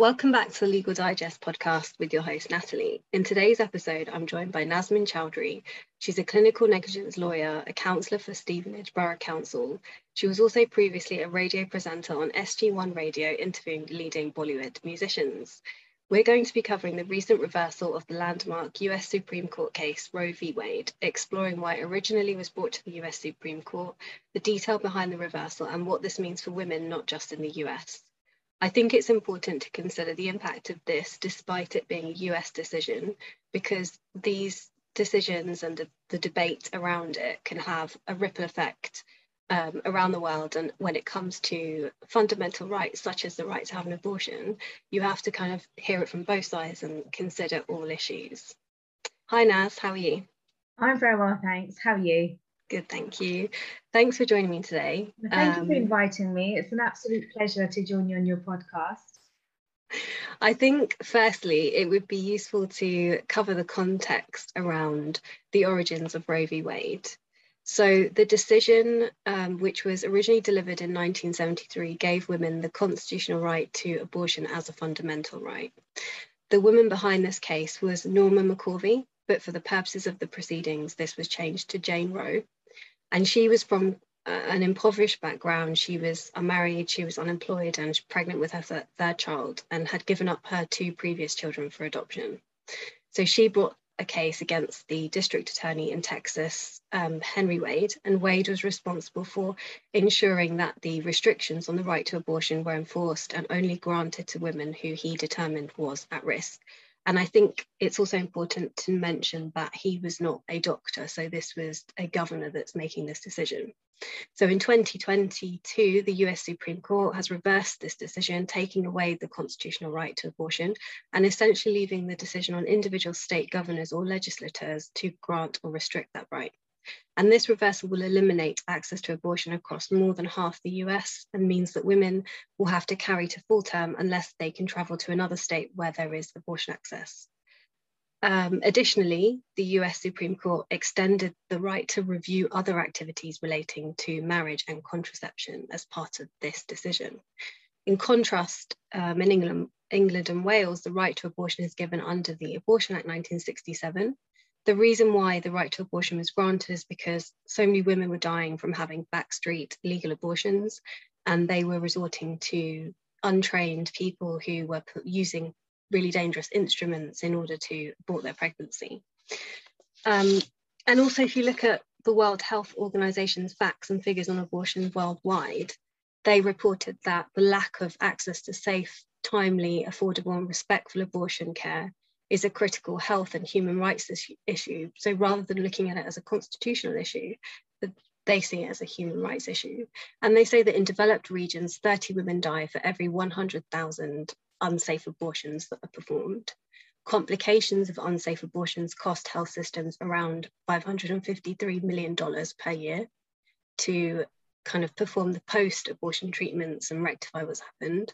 Welcome back to the Legal Digest podcast with your host, Natalie. In today's episode, I'm joined by Nazmin Chowdhury. She's a clinical negligence lawyer, a councillor for Stevenage Borough Council. She was also previously a radio presenter on SG1 Radio interviewing leading Bollywood musicians. We're going to be covering the recent reversal of the landmark US Supreme Court case Roe v. Wade, exploring why it originally was brought to the US Supreme Court, the detail behind the reversal, and what this means for women not just in the US. I think it's important to consider the impact of this, despite it being a US decision, because these decisions and the, the debate around it can have a ripple effect um, around the world. And when it comes to fundamental rights, such as the right to have an abortion, you have to kind of hear it from both sides and consider all issues. Hi, Naz, how are you? I'm very well, thanks. How are you? Good, thank you. Thanks for joining me today. Thank um, you for um, inviting me. It's an absolute pleasure to join you on your podcast. I think, firstly, it would be useful to cover the context around the origins of Roe v. Wade. So, the decision, um, which was originally delivered in 1973, gave women the constitutional right to abortion as a fundamental right. The woman behind this case was Norma McCorvey, but for the purposes of the proceedings, this was changed to Jane Roe and she was from uh, an impoverished background. She was unmarried, she was unemployed, and pregnant with her th- third child, and had given up her two previous children for adoption. So she brought a case against the district attorney in Texas, um, Henry Wade, and Wade was responsible for ensuring that the restrictions on the right to abortion were enforced and only granted to women who he determined was at risk. And I think it's also important to mention that he was not a doctor. So this was a governor that's making this decision. So in 2022, the US Supreme Court has reversed this decision, taking away the constitutional right to abortion and essentially leaving the decision on individual state governors or legislators to grant or restrict that right. And this reversal will eliminate access to abortion across more than half the US and means that women will have to carry to full term unless they can travel to another state where there is abortion access. Um, additionally, the US Supreme Court extended the right to review other activities relating to marriage and contraception as part of this decision. In contrast, um, in England, England and Wales, the right to abortion is given under the Abortion Act 1967, the reason why the right to abortion was granted is because so many women were dying from having backstreet legal abortions and they were resorting to untrained people who were using really dangerous instruments in order to abort their pregnancy. Um, and also, if you look at the World Health Organization's facts and figures on abortion worldwide, they reported that the lack of access to safe, timely, affordable, and respectful abortion care is a critical health and human rights issue. So rather than looking at it as a constitutional issue, they see it as a human rights issue. And they say that in developed regions, 30 women die for every 100,000 unsafe abortions that are performed. Complications of unsafe abortions cost health systems around $553 million per year to kind of perform the post abortion treatments and rectify what's happened.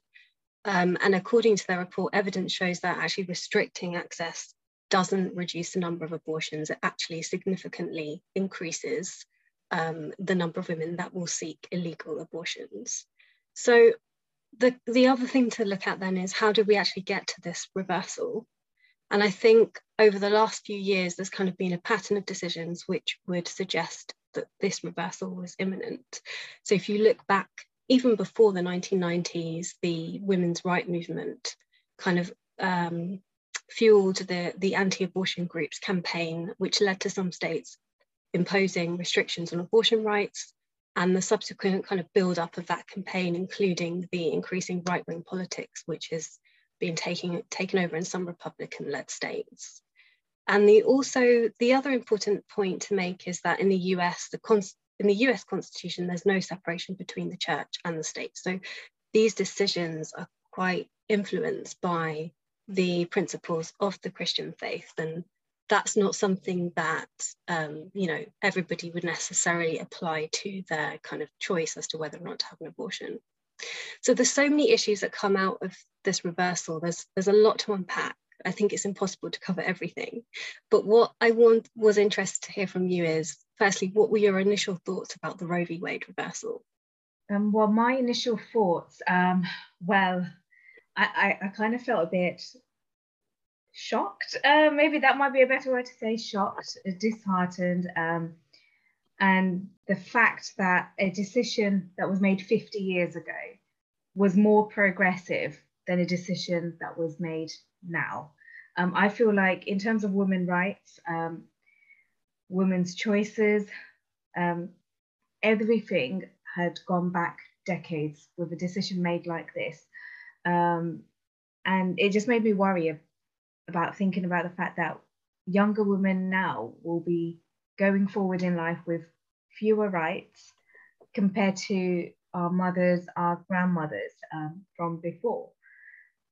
Um, and according to their report, evidence shows that actually restricting access doesn't reduce the number of abortions, it actually significantly increases um, the number of women that will seek illegal abortions. So the, the other thing to look at then is how did we actually get to this reversal? And I think over the last few years, there's kind of been a pattern of decisions which would suggest that this reversal was imminent. So if you look back even before the 1990s, the women's right movement kind of um, fueled the, the anti-abortion groups campaign, which led to some states imposing restrictions on abortion rights and the subsequent kind of build up of that campaign, including the increasing right-wing politics, which has been taking, taken over in some Republican-led states. And the also the other important point to make is that in the US, the, in the US Constitution, there's no separation between the church and the state. So these decisions are quite influenced by the principles of the Christian faith. And that's not something that, um, you know, everybody would necessarily apply to their kind of choice as to whether or not to have an abortion. So there's so many issues that come out of this reversal. There's, there's a lot to unpack. I think it's impossible to cover everything. But what I want was interested to hear from you is firstly, what were your initial thoughts about the Roe v. Wade reversal? Um, well, my initial thoughts, um, well, I, I, I kind of felt a bit shocked. Uh, maybe that might be a better word to say shocked, disheartened. Um, and the fact that a decision that was made 50 years ago was more progressive than a decision that was made now. Um, I feel like, in terms of women rights, um, women's choices, um, everything had gone back decades with a decision made like this. Um, and it just made me worry about thinking about the fact that younger women now will be going forward in life with fewer rights compared to our mothers, our grandmothers um, from before.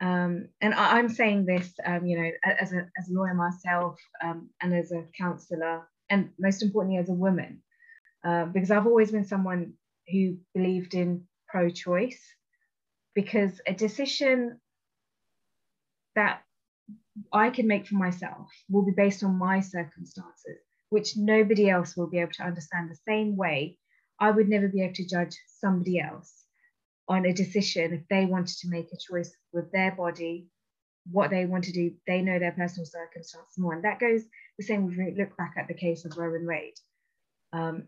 Um, and I, am saying this, um, you know, as a, as a lawyer myself um, and as a councillor, and most importantly, as a woman, uh, because I've always been someone who believed in pro choice, because a decision that I can make for myself will be based on my circumstances, which nobody else will be able to understand the same way. I would never be able to judge somebody else on a decision if they wanted to make a choice with their body, what they want to do. They know their personal circumstances more. And that goes the same if we look back at the case of Roe and Wade. Um,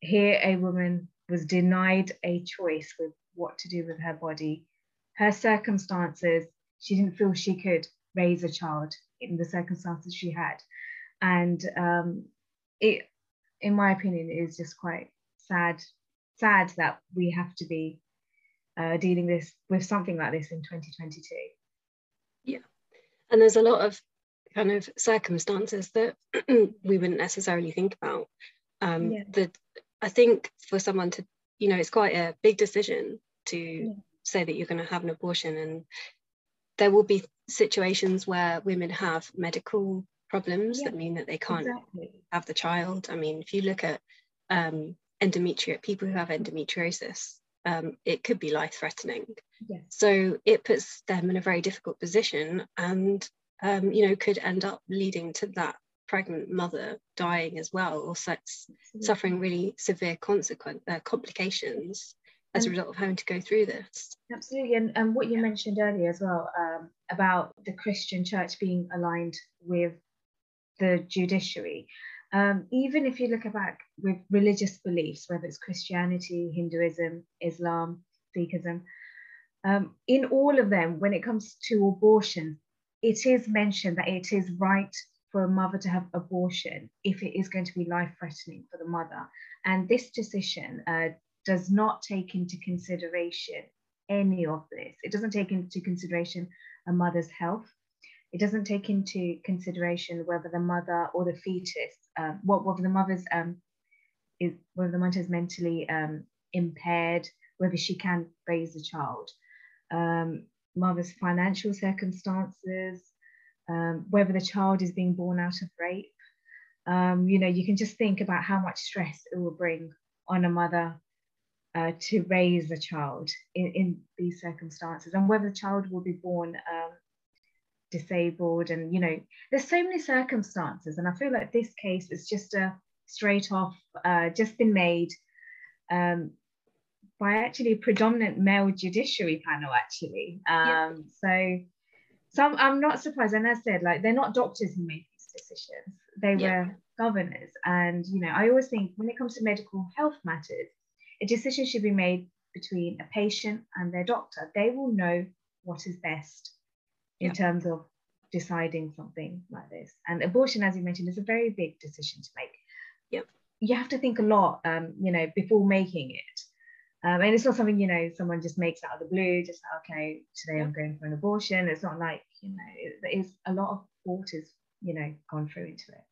here, a woman was denied a choice with what to do with her body. Her circumstances, she didn't feel she could raise a child in the circumstances she had. And um, it, in my opinion, is just quite sad, sad that we have to be uh, dealing this with something like this in 2022. Yeah, and there's a lot of kind of circumstances that we wouldn't necessarily think about. Um, yeah. That I think for someone to, you know, it's quite a big decision to yeah. say that you're going to have an abortion, and there will be situations where women have medical problems yeah, that mean that they can't exactly. have the child. I mean, if you look at um, endometrial people who have endometriosis, um, it could be life threatening. Yes. So it puts them in a very difficult position and, um, you know, could end up leading to that pregnant mother dying as well or suffering really severe consequent uh, complications as a result of having to go through this. Absolutely. And, and what you mentioned earlier as well um, about the Christian church being aligned with the judiciary. Um, even if you look back with religious beliefs, whether it's Christianity, Hinduism, Islam, Sikhism, um, in all of them, when it comes to abortion, it is mentioned that it is right for a mother to have abortion if it is going to be life threatening for the mother. And this decision uh, does not take into consideration any of this. It doesn't take into consideration a mother's health. It doesn't take into consideration whether the mother or the fetus, uh, what whether the mother's um, is whether the mother is mentally um, impaired, whether she can raise a child, um, mother's financial circumstances, um, whether the child is being born out of rape. Um, you know, you can just think about how much stress it will bring on a mother uh, to raise a child in, in these circumstances and whether the child will be born um, disabled and you know there's so many circumstances and i feel like this case is just a straight off uh, just been made um, by actually a predominant male judiciary panel actually. Um, yeah. so some i'm not surprised. And as i said like they're not doctors who make these decisions. They yeah. were governors. And you know i always think when it comes to medical health matters a decision should be made between a patient and their doctor. They will know what is best in yeah. terms of deciding something like this. And abortion, as you mentioned, is a very big decision to make. Yep. You have to think a lot, um, you know, before making it. Um, and it's not something, you know, someone just makes out of the blue, just, like, okay, today I'm going for an abortion. It's not like, you know, it, it's a lot of thought is, you know, gone through into it.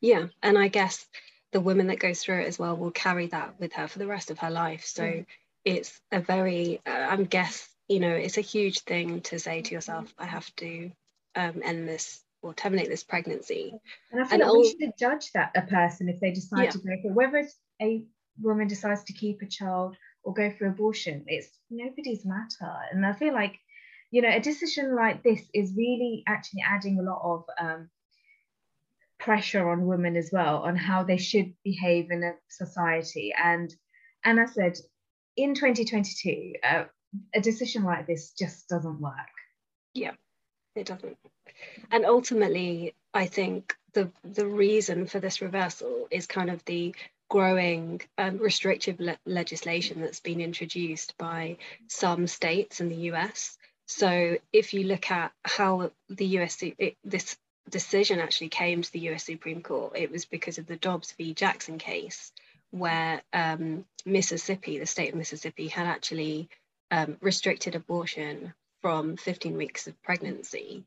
Yeah. And I guess the woman that goes through it as well will carry that with her for the rest of her life. So mm. it's a very, uh, I'm guess, you know, it's a huge thing to say to yourself, I have to um, end this or terminate this pregnancy. And I feel and like we should judge that a person if they decide yeah. to go for whether it's a woman decides to keep a child or go for abortion. It's nobody's matter. And I feel like, you know, a decision like this is really actually adding a lot of um, pressure on women as well on how they should behave in a society. And and I said, in 2022, uh, a decision like this just doesn't work. Yeah, it doesn't. And ultimately, I think the the reason for this reversal is kind of the growing um, restrictive le- legislation that's been introduced by some states in the US. So if you look at how the US it, this decision actually came to the US Supreme Court, it was because of the Dobbs v. Jackson case, where um, Mississippi, the state of Mississippi, had actually um, restricted abortion from 15 weeks of pregnancy.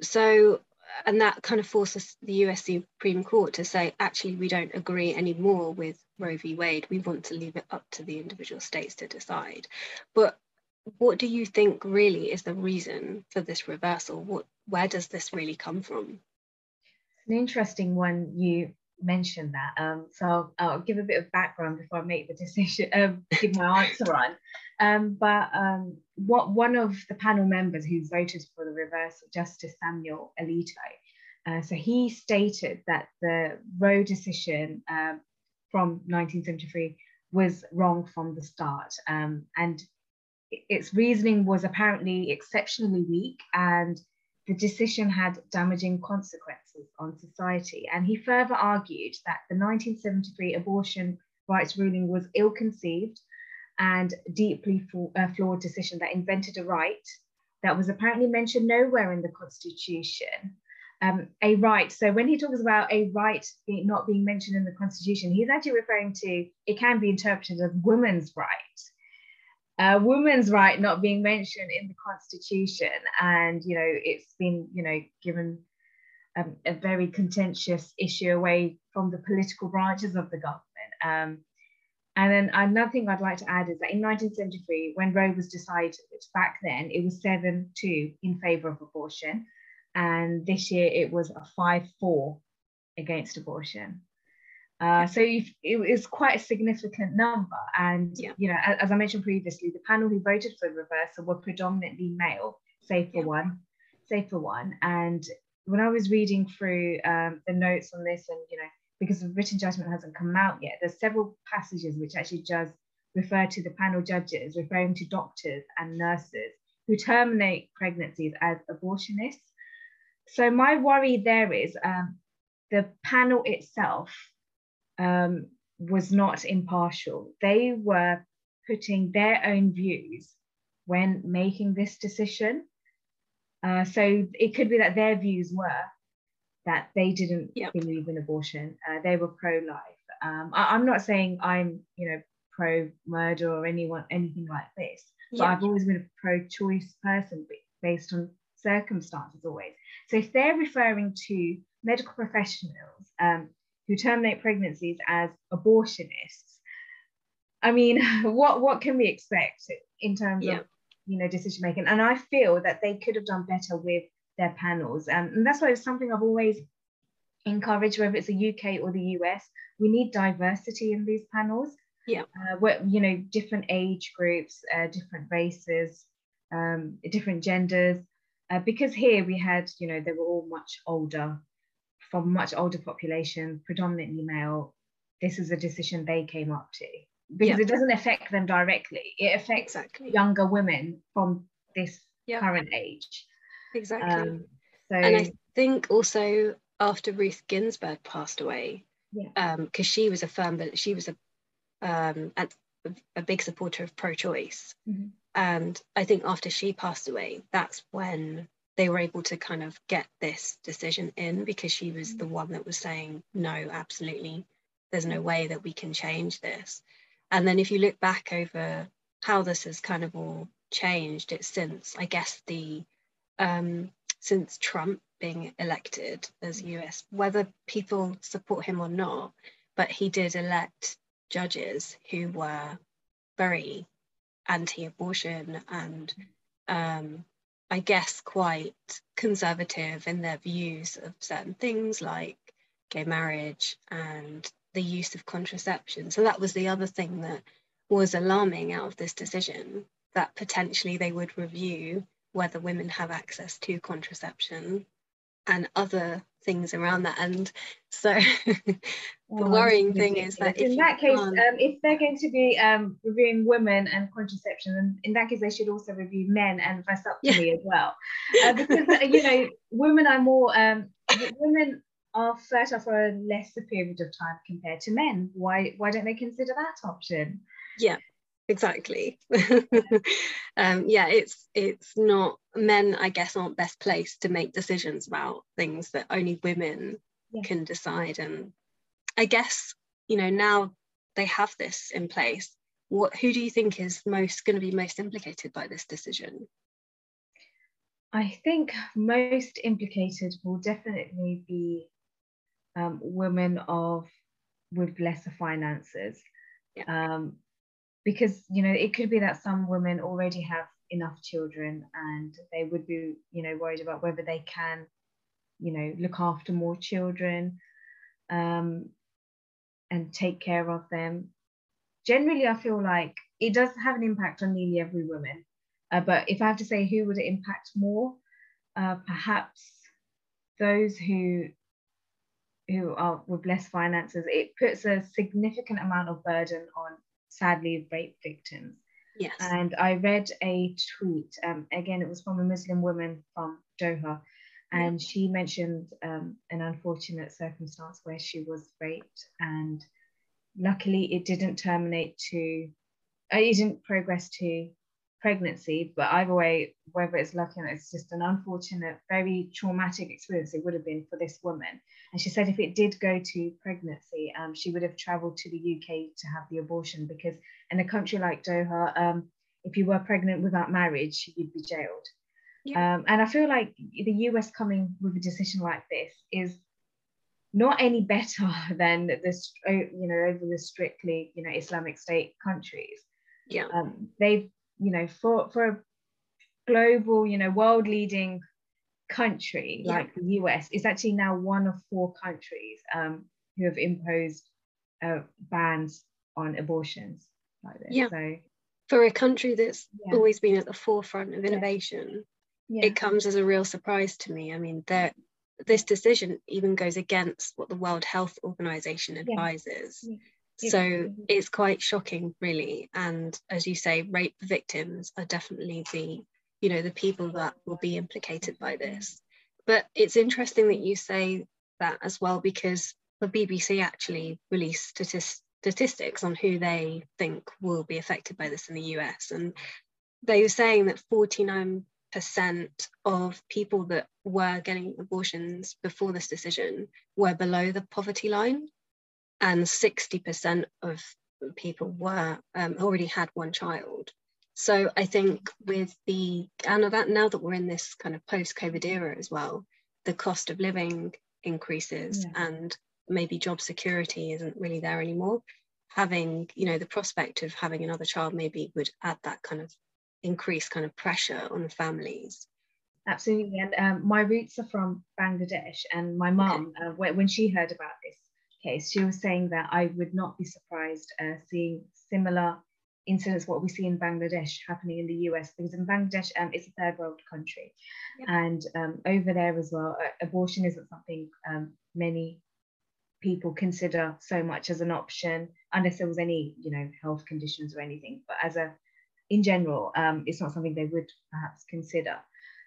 So, and that kind of forces the US Supreme Court to say, actually, we don't agree anymore with Roe v. Wade. We want to leave it up to the individual states to decide. But what do you think really is the reason for this reversal? What, where does this really come from? An interesting one you mentioned that. Um, so I'll, I'll, give a bit of background before I make the decision, um, give my answer on. Um, but um, what one of the panel members who voted for the reversal, Justice Samuel Alito, uh, so he stated that the Roe decision um, from 1973 was wrong from the start, and its reasoning was apparently exceptionally weak and the decision had damaging consequences on society. And he further argued that the 1973 abortion rights ruling was ill conceived and deeply uh, flawed decision that invented a right that was apparently mentioned nowhere in the Constitution. Um, a right. So when he talks about a right not being mentioned in the Constitution, he's actually referring to it can be interpreted as women's right uh, women's right not being mentioned in the constitution and you know it's been you know given um, a very contentious issue away from the political branches of the government um, and then another thing I'd like to add is that in 1973, when Roe was decided, back then it was 7 2 in favor of abortion. And this year it was a 5 4 against abortion. Uh, so it was quite a significant number. And, yeah. you know, as, as, I mentioned previously, the panel who voted for the reversal were predominantly male, save for yeah. one, save for one. And when I was reading through um, the notes on this, and, you know, because the written judgment hasn't come out yet, there's several passages which actually just refer to the panel judges, referring to doctors and nurses who terminate pregnancies as abortionists. So my worry there is um, the panel itself um, was not impartial. They were putting their own views when making this decision. Uh, so it could be that their views were that they didn't yep. believe in abortion. Uh, they were pro-life. Um, I, am not saying I'm, you know, pro-murder or anyone anything like this, but I've always been a pro-choice person based on circumstances always. So if they're referring to medical professionals um, who terminate pregnancies as abortionists. I mean, what what can we expect in terms yeah. of you know decision making? And I feel that they could have done better with their panels, um, and that's why it's something I've always encouraged, whether it's the UK or the US. We need diversity in these panels. Yeah, uh, where you know different age groups, uh, different races, um, different genders. Uh, because here we had, you know, they were all much older from much older population, predominantly male, this is a decision they came up to because it doesn't affect them directly. It affects exactly. younger women from this current age. Exactly. Um, so, and I think also after Ruth Ginsburg passed away, because yeah. um, she was a firm, but she was a um, a, a big supporter of pro-choice. Mm-hmm. And I think after she passed away, that's when they were able to kind of get this decision in because she was the one that was saying, no, absolutely, there's no way that we can change this. And then if you look back over how this has kind of all changed, it's since, I guess, the um, since Trump being elected as US, whether people support him or not, but he did elect judges who were very anti-abortion and um, I guess, quite conservative in their views of certain things like gay marriage and the use of contraception. So that was the other thing that was alarming out of this decision that potentially they would review whether women have access to contraception and other things around that. And so the oh, worrying thing is that in that case, um, if they're going to be um, reviewing women and contraception, then in that case they should also review men and vasectomy yeah. as well, uh, because uh, you know women are more um, women are fertile for a lesser period of time compared to men. Why why don't they consider that option? Yeah, exactly um, yeah it's it's not men i guess aren't best placed to make decisions about things that only women yeah. can decide and i guess you know now they have this in place what who do you think is most going to be most implicated by this decision i think most implicated will definitely be um, women of with lesser finances. Yeah. um, because you know it could be that some women already have enough children and they would be you know worried about whether they can you know look after more children um, and take care of them. Generally i feel like it does have an impact on nearly every woman. Uh, but if i have to say who would it impact more uh, perhaps those who who are with less finances it puts a significant amount of burden on sadly rape victims. Yes. And I read a tweet, um, again, it was from a Muslim woman from Doha, and yeah. she mentioned um, an unfortunate circumstance where she was raped, and luckily it didn't terminate to, uh, it didn't progress to pregnancy, but either way, whether it's lucky or not, it's just an unfortunate, very traumatic experience it would have been for this woman. And she said if it did go to pregnancy, um, she would have traveled to the UK to have the abortion because in a country like Doha, um, if you were pregnant without marriage, you'd be jailed. Yeah. Um, and I feel like the US coming with a decision like this is not any better than this, you know, over the strictly, you know, Islamic State countries. Yeah. Um, they've you know, for for a global, you know, world leading country yeah. like the US, it's actually now one of four countries um, who have imposed uh, bans on abortions like this. Yeah. So for a country that's yeah. always been at the forefront of innovation, yeah. it comes as a real surprise to me. I mean, that this decision even goes against what the World Health Organization advises. So it's quite shocking, really. And as you say, rape victims are definitely the, you know, the people that will be implicated by this. But it's interesting that you say that as well, because the BBC actually released statistics on who they think will be affected by this in the US. And they were saying that 49% of people that were getting abortions before this decision were below the poverty line and 60% of people were um, already had one child. So I think with the and that now that we're in this kind of post-COVID era as well, the cost of living increases yeah. and maybe job security isn't really there anymore. Having, you know, the prospect of having another child maybe would add that kind of increased kind of pressure on families. Absolutely. And um, my roots are from Bangladesh, and my mum, okay. uh, when she heard about this, case, she was saying that I would not be surprised uh, seeing similar incidents what we see in Bangladesh happening in the US because in Bangladesh um, it's a third world country. And um, over there as well uh, abortion isn't something um, many people consider so much as an option unless there was any you know health conditions or anything. But as a in general um, it's not something they would perhaps consider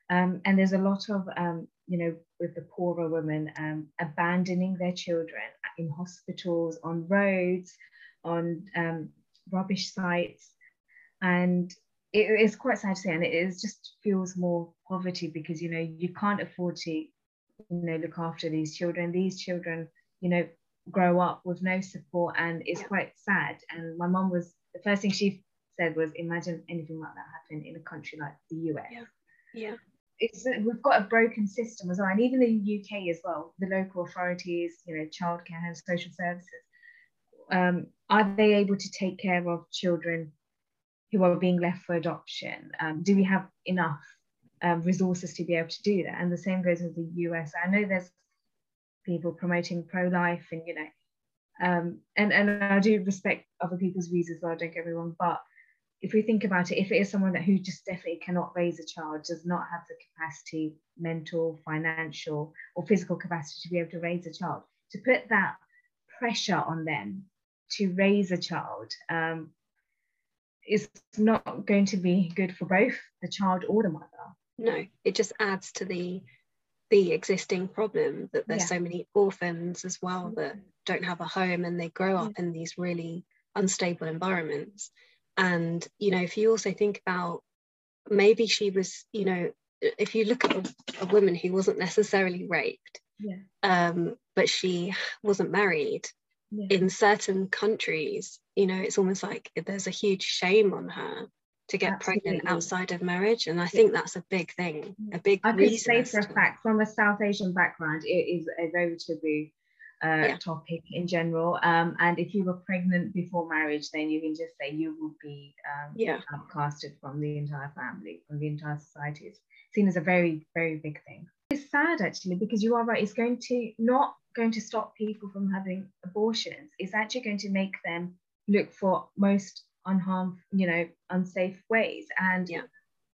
um, and there's a lot of um, you know with the poorer women abandoning their children in hospitals, on roads, on um, rubbish sites. And it is quite sad to say, and it is just feels more poverty because, you know, you can't afford to, you know, look after these children. These children, you know, grow up with no support and it's quite sad. And my mom was, the first thing she said was, imagine anything like that happen in a country like the US. Yeah. Yeah it's we've got a broken system as well, and even the UK as well, the local authorities, you know, childcare and social services, um, are they able to take care of children who are being left for adoption? Um, do we have enough um, resources to be able to do that? And the same goes with the US. I know there's people promoting pro-life, and you know, um, and and I do respect other people's views as well. I don't get me wrong, but if we think about it, if it is someone that who just definitely cannot raise a child, does not have the capacity, mental, financial, or physical capacity to be able to raise a child, to put that pressure on them to raise a child um, is not going to be good for both the child or the mother. No, it just adds to the the existing problem that there's yeah. so many orphans as well that don't have a home and they grow up in these really unstable environments and you know if you also think about maybe she was you know if you look at a, a woman who wasn't necessarily raped yeah. um, but she wasn't married yeah. in certain countries you know it's almost like there's a huge shame on her to get Absolutely. pregnant outside of marriage and i think that's a big thing a big i can say for a fact from a south asian background it is a very taboo uh, yeah. topic in general. Um, and if you were pregnant before marriage, then you can just say you will be um, yeah. outcasted from the entire family, from the entire society. It's seen as a very, very big thing. It's sad actually because you are right. It's going to not going to stop people from having abortions. It's actually going to make them look for most unharmed, you know, unsafe ways. And yeah.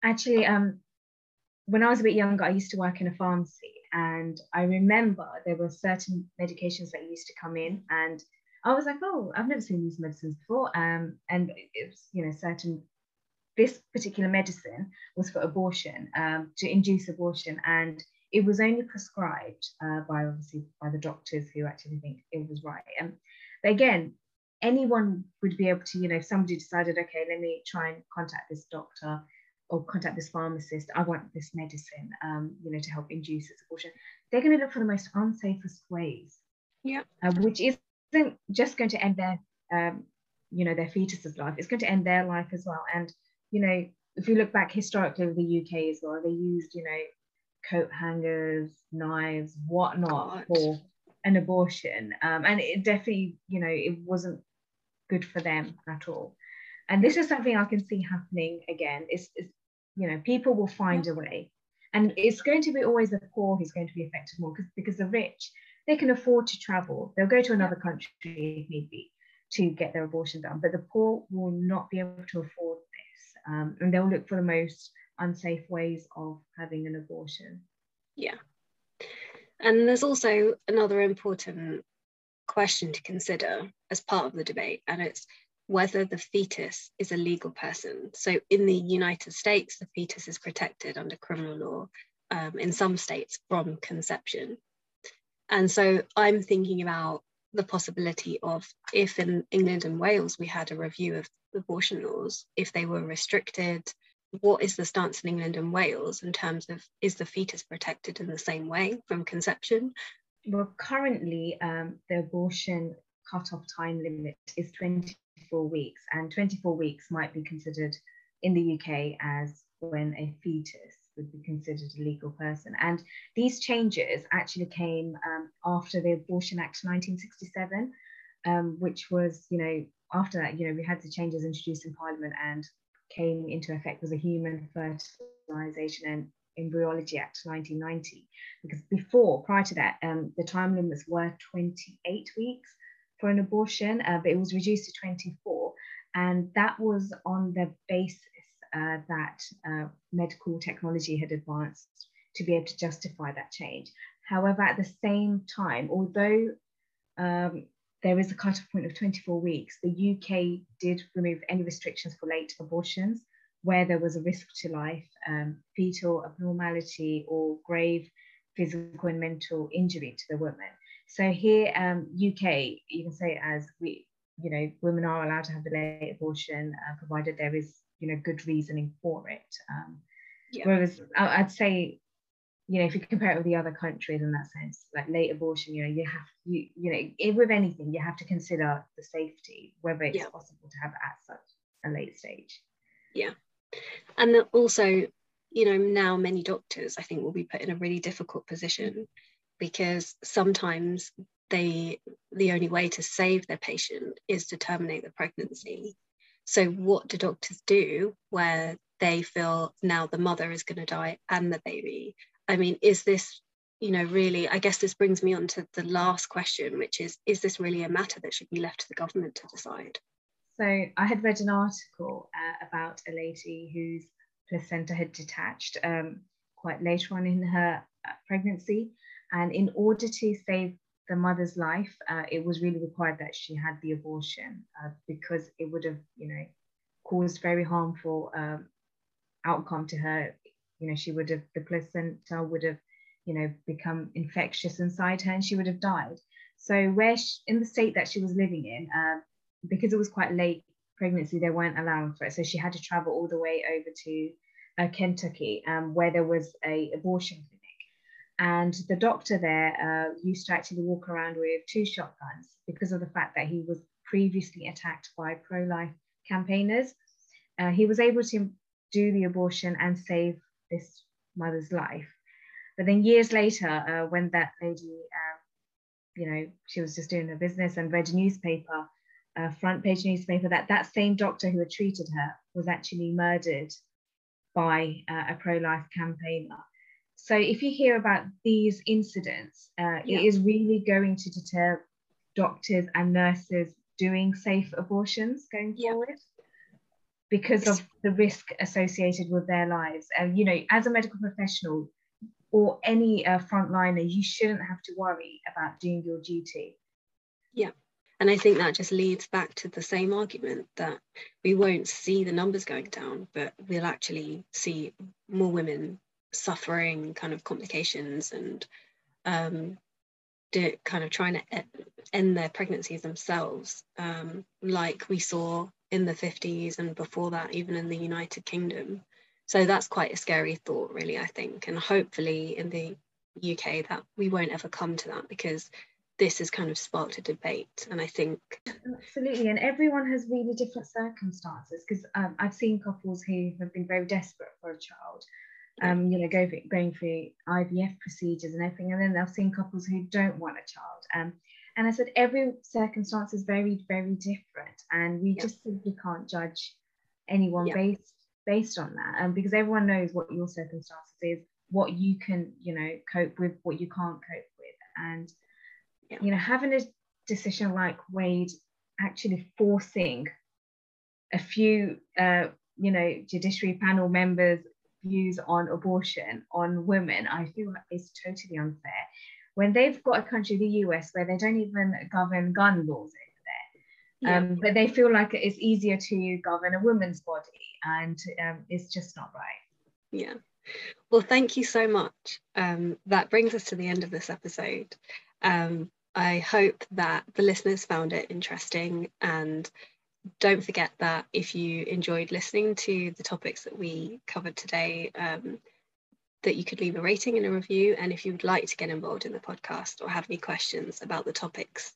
actually, um, when I was a bit younger, I used to work in a pharmacy and I remember there were certain medications that used to come in, and I was like, oh, I've never seen these medicines before. Um, and it's you know certain this particular medicine was for abortion, um, to induce abortion, and it was only prescribed uh, by obviously by the doctors who actually think it was right. And again, anyone would be able to, you know, if somebody decided, okay, let me try and contact this doctor or contact this pharmacist, I want this medicine, um, you know, to help induce this abortion. They're going to look for the most unsafest ways. Yeah. Uh, which isn't just going to end their, um, you know, their fetus's life. It's going to end their life as well. And, you know, if you look back historically with the UK as well, they used, you know, coat hangers, knives, whatnot God. for an abortion. Um, and it definitely, you know, it wasn't good for them at all. And this is something I can see happening again. It's, it's you know people will find a way. And it's going to be always the poor who's going to be affected more because because the rich they can afford to travel. They'll go to another country if need be to get their abortion done but the poor will not be able to afford this. Um, and they'll look for the most unsafe ways of having an abortion. Yeah. And there's also another important question to consider as part of the debate and it's whether the fetus is a legal person. So in the United States, the fetus is protected under criminal law um, in some states from conception. And so I'm thinking about the possibility of if in England and Wales we had a review of abortion laws, if they were restricted, what is the stance in England and Wales in terms of is the fetus protected in the same way from conception? Well, currently um, the abortion cut-off time limit is 20 24 weeks, and 24 weeks might be considered in the UK as when a fetus would be considered a legal person. And these changes actually came um, after the Abortion Act 1967, um, which was, you know, after that, you know, we had the changes introduced in Parliament and came into effect was a Human Fertilisation and Embryology Act 1990. Because before, prior to that, um, the time limits were 28 weeks for an abortion, uh, but it was reduced to 24. And that was on the basis uh, that uh, medical technology had advanced to be able to justify that change. However, at the same time, although um, there is a cutoff point of 24 weeks, the UK did remove any restrictions for late abortions where there was a risk to life, um, fetal abnormality, or grave physical and mental injury to the woman. So here, um, UK, you can say as we, you know, women are allowed to have the late abortion, uh, provided there is, you know, good reasoning for it. Um, yeah. Whereas I'd say, you know, if you compare it with the other countries in that sense, like late abortion, you know, you have, you, you know, with anything, you have to consider the safety, whether it's yeah. possible to have at such a late stage. Yeah. And also, you know, now many doctors, I think, will be put in a really difficult position because sometimes they the only way to save their patient is to terminate the pregnancy. So what do doctors do where they feel now the mother is going to die and the baby? I mean is this you know really i guess this brings me on to the last question which is is this really a matter that should be left to the government to decide? So i had read an article uh, about a lady whose placenta had detached um, quite later on in her uh, pregnancy. And in order to save the mother's life, uh, it was really required that she had the abortion uh, because it would have, you know, caused very harmful um, outcome to her. You know, she would have, the placenta would have, you know, become infectious inside her and she would have died. So where she, in the state that she was living in, uh, because it was quite late pregnancy, they weren't allowing for it. So she had to travel all the way over to uh, Kentucky, um, where there was a abortion clinic. And the doctor there uh, used to actually walk around with two shotguns because of the fact that he was previously attacked by pro-life campaigners. Uh, he was able to do the abortion and save this mother's life. But then years later, uh, when that lady, um, you know, she was just doing her business and read a newspaper, a front page newspaper, that that same doctor who had treated her was actually murdered by uh, a pro-life campaigner. So if you hear about these incidents, uh, yeah. it is really going to deter doctors and nurses doing safe abortions going yeah. forward because of the risk associated with their lives. And you know, as a medical professional or any uh, frontliner, you shouldn't have to worry about doing your duty. Yeah. And I think that just leads back to the same argument that we won't see the numbers going down, but we'll actually see more women suffering kind of complications and um, kind of trying to end their pregnancies themselves, um, like we saw in the 50s and before that, even in the United Kingdom. So that's quite a scary thought, really, I think. And hopefully in the UK that we won't ever come to that because this has kind of sparked a debate and i think absolutely and everyone has really different circumstances because um, i've seen couples who have been very desperate for a child um, you know go, going through ivf procedures and everything and then they've seen couples who don't want a child um, and i said every circumstance is very very different and we yeah. just simply can't judge anyone yeah. based based on that um, because everyone knows what your circumstances is what you can you know cope with what you can't cope with and yeah. you know, having a decision like Wade actually forcing a few, uh, you know, judiciary panel members' views on abortion on women, I feel is totally unfair. When they've got a country, the US, where they don't even govern gun laws over there, yeah. um, but they feel like it's easier to govern a woman's body, and um, it's just not right. Yeah. Well, thank you so much. Um, that brings us to the end of this episode. Um, I hope that the listeners found it interesting and don't forget that if you enjoyed listening to the topics that we covered today, um, that you could leave a rating and a review. And if you would like to get involved in the podcast or have any questions about the topics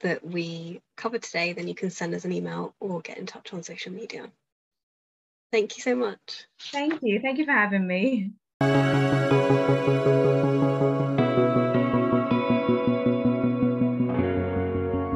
that we covered today, then you can send us an email or get in touch on social media. Thank you so much. Thank you. Thank you for having me.